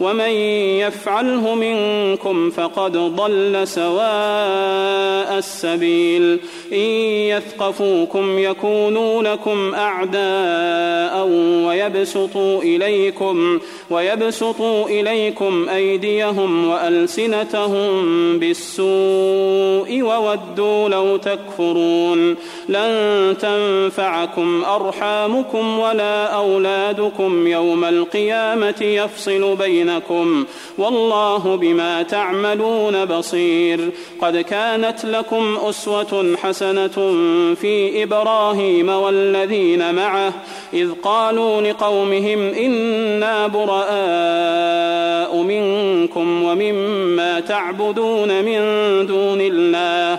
ومن يفعله منكم فقد ضل سواء السبيل. إن يثقفوكم يكونوا لكم أعداء ويبسطوا إليكم ويبسطوا إليكم أيديهم وألسنتهم بالسوء وودوا لو تكفرون. لن تنفعكم أرحامكم ولا أولادكم يوم القيامة يفصل بينكم. والله بما تعملون بصير. قد كانت لكم أسوة حسنة في إبراهيم والذين معه إذ قالوا لقومهم إنا براء منكم ومما تعبدون من دون الله.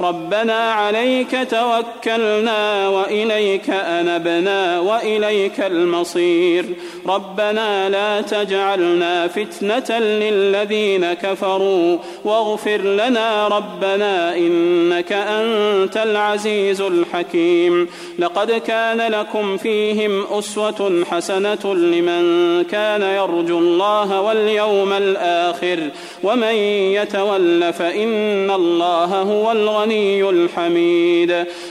ربنا عليك توكلنا وإليك أنبنا وإليك المصير. ربنا لا تجعلنا فتنة للذين كفروا واغفر لنا ربنا إنك أنت العزيز الحكيم. لقد كان لكم فيهم أسوة حسنة لمن كان يرجو الله واليوم الآخر. ومن يتول فإن الله هو الغني الغني الحميد.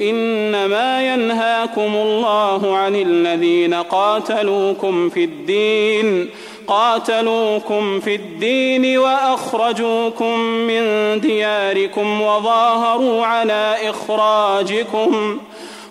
إنما ينهاكم الله عن الذين قاتلوكم في الدين قاتلوكم في الدين وأخرجوكم من دياركم وظاهروا على إخراجكم.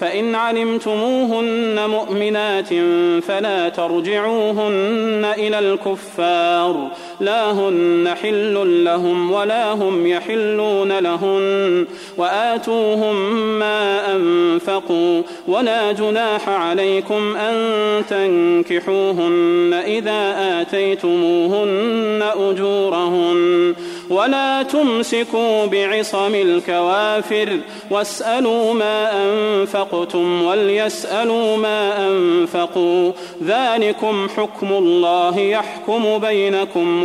فإن علمتموهن مؤمنات فلا ترجعوهن إلى الكفار. لا هن حل لهم ولا هم يحلون لهن وآتوهم ما أنفقوا ولا جناح عليكم أن تنكحوهن إذا آتيتموهن أجورهن ولا تمسكوا بعصم الكوافر واسألوا ما أنفقتم وليسألوا ما أنفقوا ذلكم حكم الله يحكم بينكم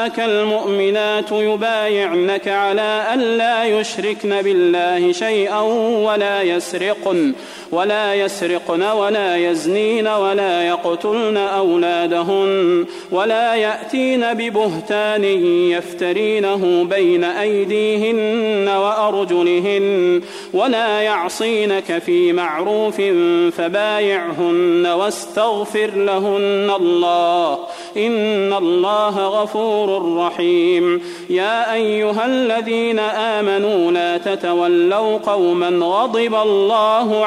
جاءك المؤمنات يبايعنك على أن لا يشركن بالله شيئا ولا يسرقن. ولا يسرقن ولا يزنين ولا يقتلن أولادهن ولا يأتين ببهتان يفترينه بين أيديهن وأرجلهن ولا يعصينك في معروف فبايعهن واستغفر لهن الله إن الله غفور رحيم يا أيها الذين آمنوا لا تتولوا قوما غضب الله